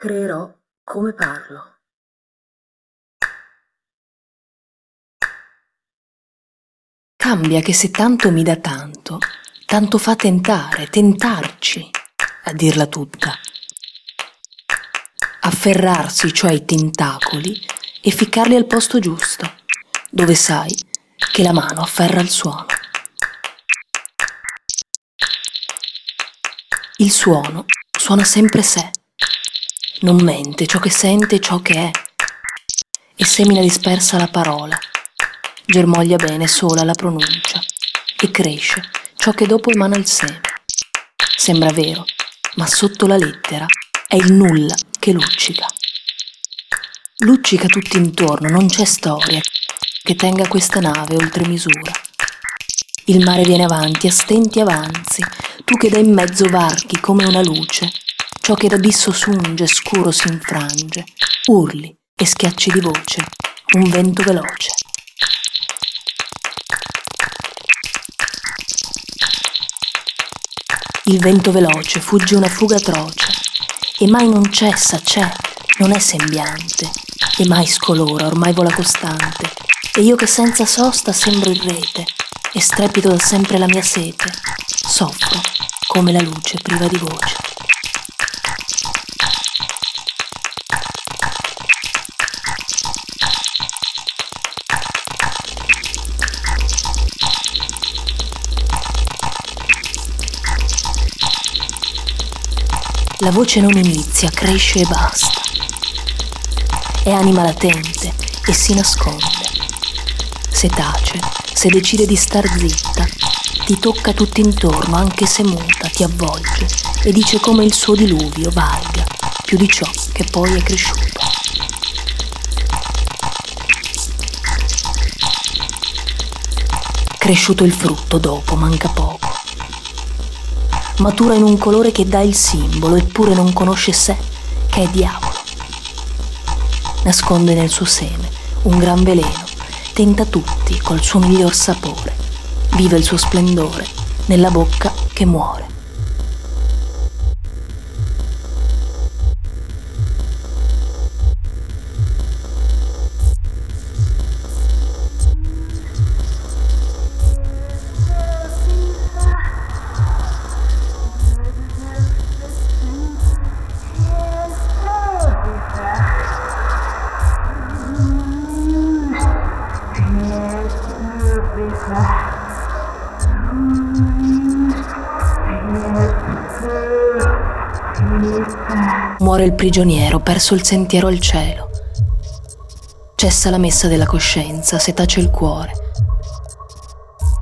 Creerò come parlo. Cambia che se tanto mi dà tanto, tanto fa tentare, tentarci, a dirla tutta. Afferrarsi, cioè i tentacoli, e ficcarli al posto giusto, dove sai che la mano afferra il suono. Il suono suona sempre sé, non mente ciò che sente ciò che è, e semina dispersa la parola, germoglia bene sola la pronuncia, e cresce ciò che dopo emana il seme. Sembra vero, ma sotto la lettera è il nulla che luccica. Luccica tutto intorno, non c'è storia che tenga questa nave oltre misura. Il mare viene avanti, a stenti avanzi, tu che da in mezzo varchi come una luce, ciò che d'abisso sunge, scuro si infrange, urli e schiacci di voce, un vento veloce. Il vento veloce fugge una fuga atroce, e mai non cessa, c'è, non è sembiante, e mai scolora, ormai vola costante, e io che senza sosta sembro in rete, e strepito da sempre la mia sete, soffro come la luce priva di voce. La voce non inizia, cresce e basta. È anima latente e si nasconde. Se tace, se decide di star zitta, ti tocca tutto intorno, anche se muta, ti avvolge e dice come il suo diluvio valga più di ciò che poi è cresciuto. Cresciuto il frutto dopo, manca poco matura in un colore che dà il simbolo, eppure non conosce sé, che è diavolo. Nasconde nel suo seme un gran veleno, tenta tutti col suo miglior sapore, vive il suo splendore nella bocca che muore. Muore il prigioniero, perso il sentiero al cielo. Cessa la messa della coscienza, se tace il cuore.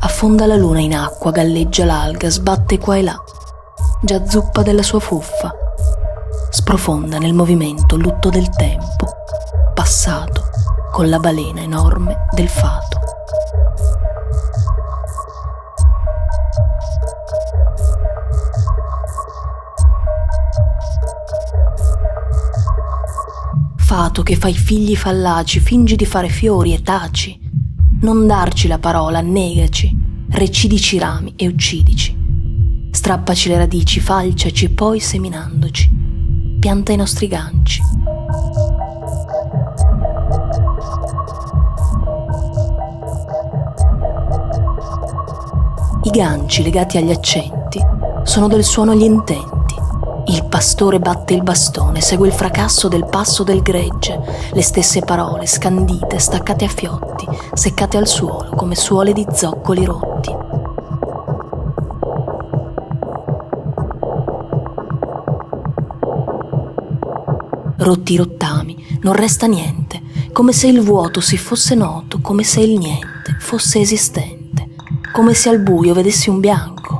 Affonda la luna in acqua, galleggia l'alga, sbatte qua e là, già zuppa della sua fuffa. Sprofonda nel movimento lutto del tempo, passato con la balena enorme del fato. Fato che fai figli fallaci, fingi di fare fiori e taci. Non darci la parola, negaci, recidici i rami e uccidici. Strappaci le radici, falciaci, poi seminandoci. Pianta i nostri ganci. I ganci legati agli accenti sono del suono gli intenti pastore batte il bastone, segue il fracasso del passo del gregge, le stesse parole scandite, staccate a fiotti, seccate al suolo come suole di zoccoli rotti. Rotti i rottami, non resta niente, come se il vuoto si fosse noto, come se il niente fosse esistente, come se al buio vedessi un bianco,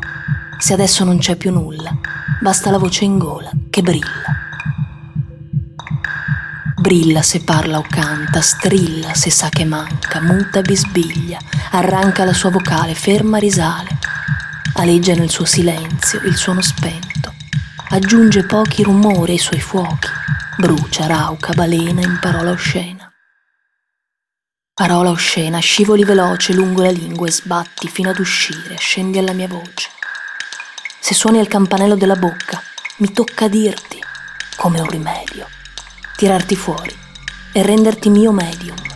se adesso non c'è più nulla basta la voce in gola che brilla. Brilla se parla o canta, strilla se sa che manca, muta bisbiglia, arranca la sua vocale, ferma risale, aleggia nel suo silenzio il suono spento, aggiunge pochi rumori ai suoi fuochi, brucia, rauca, balena in parola oscena. Parola oscena, scivoli veloce lungo la lingua e sbatti fino ad uscire, scendi alla mia voce se suoni al campanello della bocca, mi tocca dirti, come un rimedio, tirarti fuori e renderti mio medium.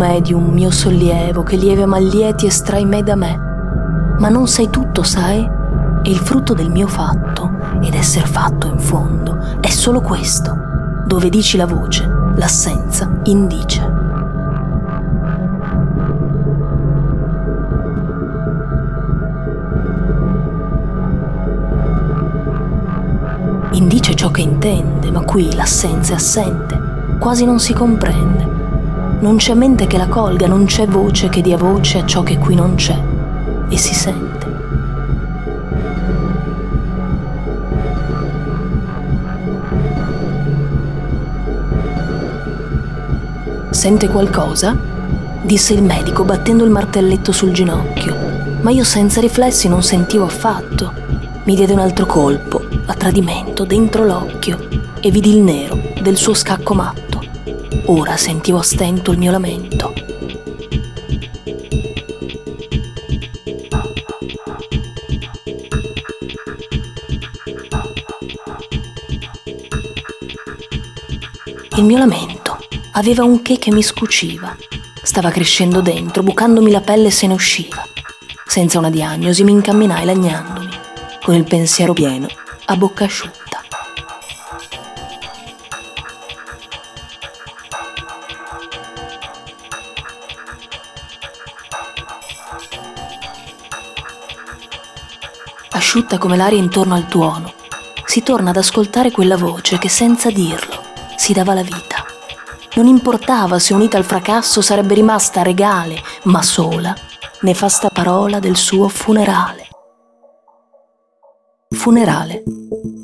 Medium, mio sollievo, che lieve mal lieti estrai me da me. Ma non sei tutto, sai? È il frutto del mio fatto, ed esser fatto in fondo è solo questo, dove dici la voce, l'assenza indice. Indice ciò che intende, ma qui l'assenza è assente, quasi non si comprende. Non c'è mente che la colga, non c'è voce che dia voce a ciò che qui non c'è e si sente. Sente qualcosa? disse il medico battendo il martelletto sul ginocchio, ma io senza riflessi non sentivo affatto. Mi diede un altro colpo, a tradimento, dentro l'occhio, e vidi il nero del suo scacco matto. Ora sentivo a stento il mio lamento. Il mio lamento aveva un che che mi scuciva. Stava crescendo dentro, bucandomi la pelle se ne usciva. Senza una diagnosi mi incamminai lagnandomi, con il pensiero pieno, a bocca asciutta. Asciutta come l'aria intorno al tuono, si torna ad ascoltare quella voce che senza dirlo si dava la vita. Non importava se unita al fracasso sarebbe rimasta regale, ma sola, nefasta parola del suo funerale. Funerale,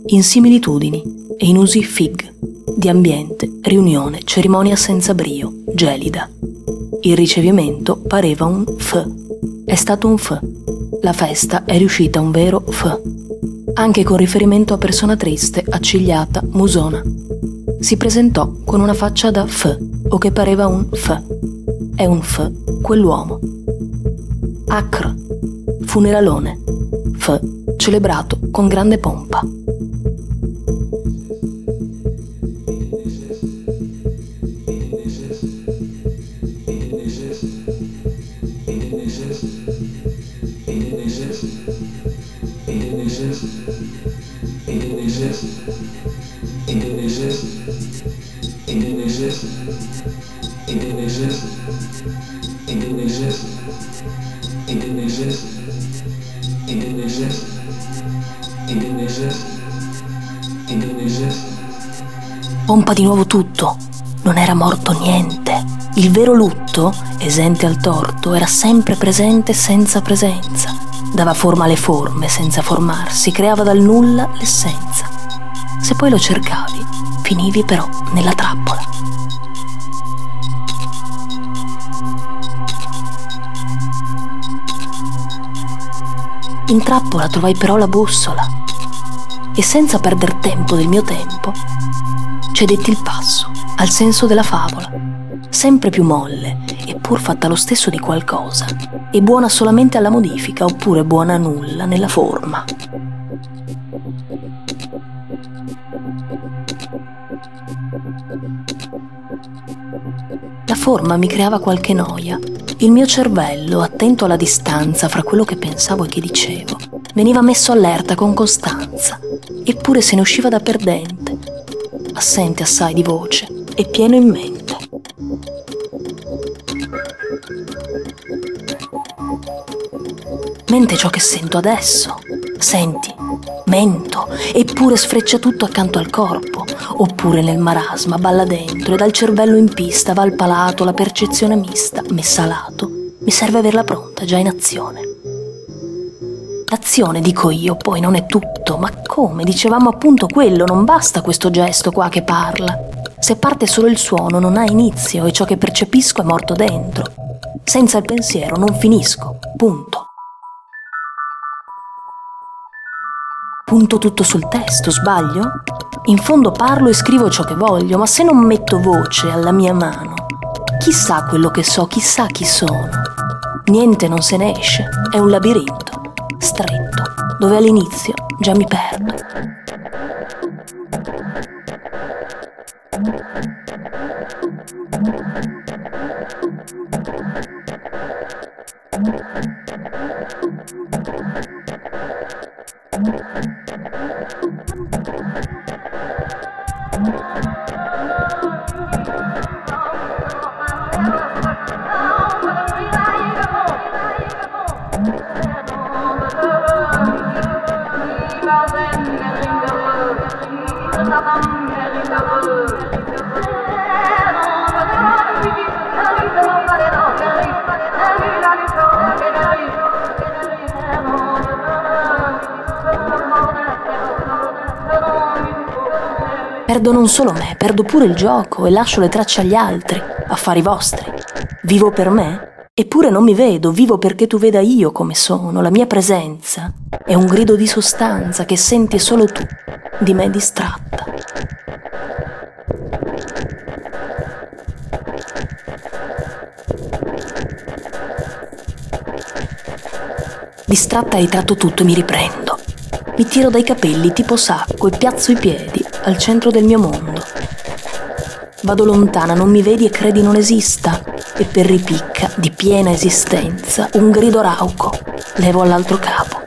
in similitudini e in usi fig, di ambiente, riunione, cerimonia senza brio, gelida. Il ricevimento pareva un f. È stato un f la festa è riuscita un vero F, anche con riferimento a persona triste, accigliata, musona. Si presentò con una faccia da F, o che pareva un F. È un F, quell'uomo. Acr, funeralone. F, celebrato con grande pompa. Pompa di nuovo tutto. Non era morto niente. Il vero lutto, esente al torto, era sempre presente senza presenza. Dava forma alle forme senza formarsi, creava dal nulla l'essenza. Se poi lo cercavi, finivi però nella trappola. In trappola trovai però la bussola e senza perder tempo del mio tempo cedetti il passo al senso della favola, sempre più molle, eppur fatta lo stesso di qualcosa, e buona solamente alla modifica oppure buona a nulla nella forma. La forma mi creava qualche noia. Il mio cervello, attento alla distanza fra quello che pensavo e che dicevo, veniva messo allerta con costanza, eppure se ne usciva da perdente, assente assai di voce e pieno in mente. Mente ciò che sento adesso. Senti, mento, eppure sfreccia tutto accanto al corpo. oppure nel marasma, balla dentro e dal cervello in pista va al palato la percezione mista, messa a lato. Mi serve averla pronta, già in azione. L'azione, dico io, poi non è tutto, ma come? Dicevamo appunto quello, non basta questo gesto qua che parla. Se parte solo il suono non ha inizio e ciò che percepisco è morto dentro. Senza il pensiero non finisco, punto. Punto tutto sul testo, sbaglio? In fondo parlo e scrivo ciò che voglio, ma se non metto voce alla mia mano, chissà quello che so, chissà chi sono. Niente non se ne esce, è un labirinto, stretto, dove all'inizio già mi perdo. Perdo non solo me, perdo pure il gioco e lascio le tracce agli altri, affari vostri. Vivo per me? Eppure non mi vedo, vivo perché tu veda io come sono, la mia presenza è un grido di sostanza che senti solo tu, di me distratta. Distratta hai tratto tutto e mi riprendo. Mi tiro dai capelli tipo sacco e piazzo i piedi al centro del mio mondo. Vado lontana, non mi vedi e credi non esista, e per ripicca di piena esistenza un grido rauco levo all'altro capo.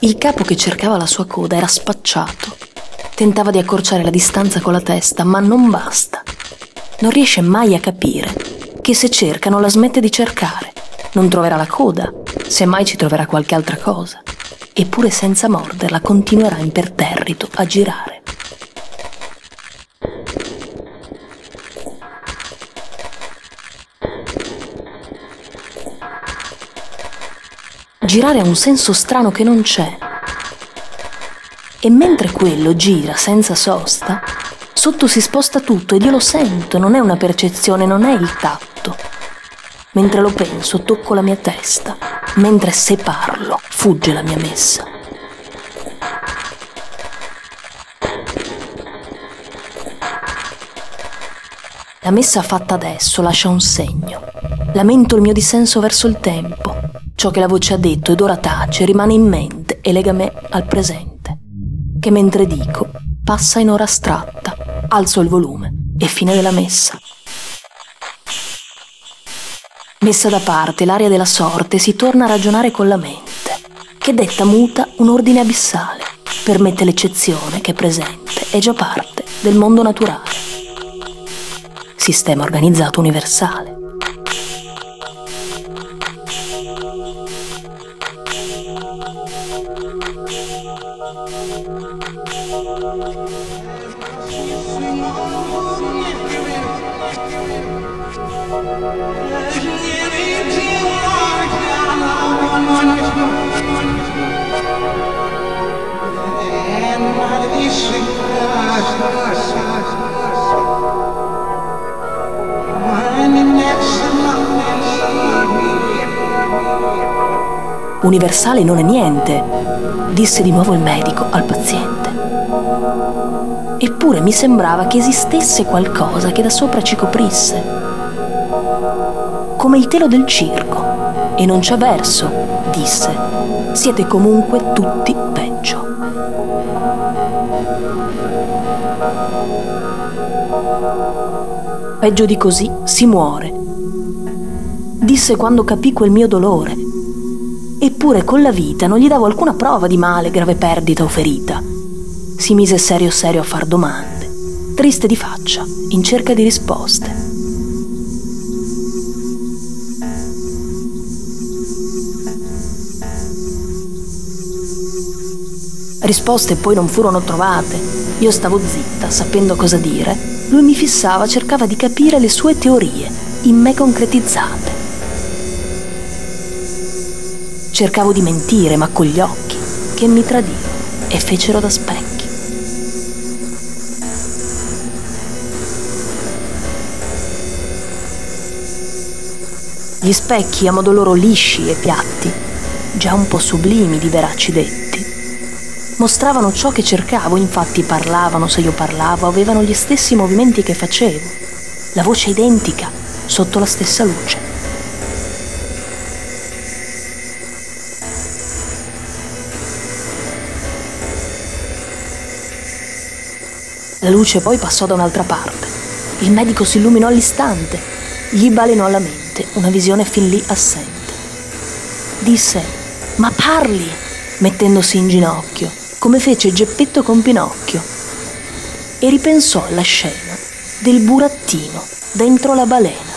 Il capo che cercava la sua coda era spacciato. Tentava di accorciare la distanza con la testa, ma non basta. Non riesce mai a capire che se cerca non la smette di cercare non troverà la coda, semmai ci troverà qualche altra cosa. Eppure senza morderla continuerà imperterrito a girare. Girare ha un senso strano che non c'è. E mentre quello gira senza sosta, sotto si sposta tutto ed io lo sento, non è una percezione, non è il tatto Mentre lo penso, tocco la mia testa. Mentre se parlo, fugge la mia messa. La messa fatta adesso lascia un segno. Lamento il mio dissenso verso il tempo. Ciò che la voce ha detto ed ora tace rimane in mente e lega me al presente. Che mentre dico, passa in ora astratta. Alzo il volume e fine della messa. Messa da parte l'aria della sorte, si torna a ragionare con la mente, che detta muta un ordine abissale, permette l'eccezione che è presente è già parte del mondo naturale. Sistema organizzato universale. Universale non è niente, disse di nuovo il medico al paziente. Eppure mi sembrava che esistesse qualcosa che da sopra ci coprisse, come il telo del circo. E non c'è verso, disse. Siete comunque tutti peggio. Peggio di così si muore. Disse quando capì quel mio dolore Eppure con la vita non gli davo alcuna prova di male, grave perdita o ferita. Si mise serio serio a far domande, triste di faccia, in cerca di risposte. Risposte poi non furono trovate. Io stavo zitta, sapendo cosa dire. Lui mi fissava, cercava di capire le sue teorie, in me concretizzate. Cercavo di mentire, ma con gli occhi, che mi tradirono e fecero da specchi. Gli specchi a modo loro lisci e piatti, già un po' sublimi di veracci detti, mostravano ciò che cercavo, infatti parlavano se io parlavo, avevano gli stessi movimenti che facevo, la voce identica, sotto la stessa luce. La luce poi passò da un'altra parte. Il medico si illuminò all'istante, gli balenò alla mente una visione fin lì assente. Disse, ma parli, mettendosi in ginocchio, come fece Geppetto con Pinocchio, e ripensò alla scena del burattino dentro la balena.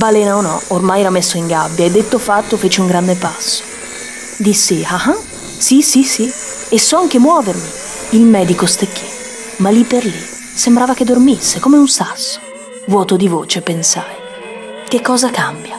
Balena o no, ormai era messo in gabbia e detto fatto fece un grande passo. Dissi, ah ah, sì, sì, sì, e so anche muovermi. Il medico stecchì, ma lì per lì sembrava che dormisse come un sasso. Vuoto di voce, pensai. Che cosa cambia?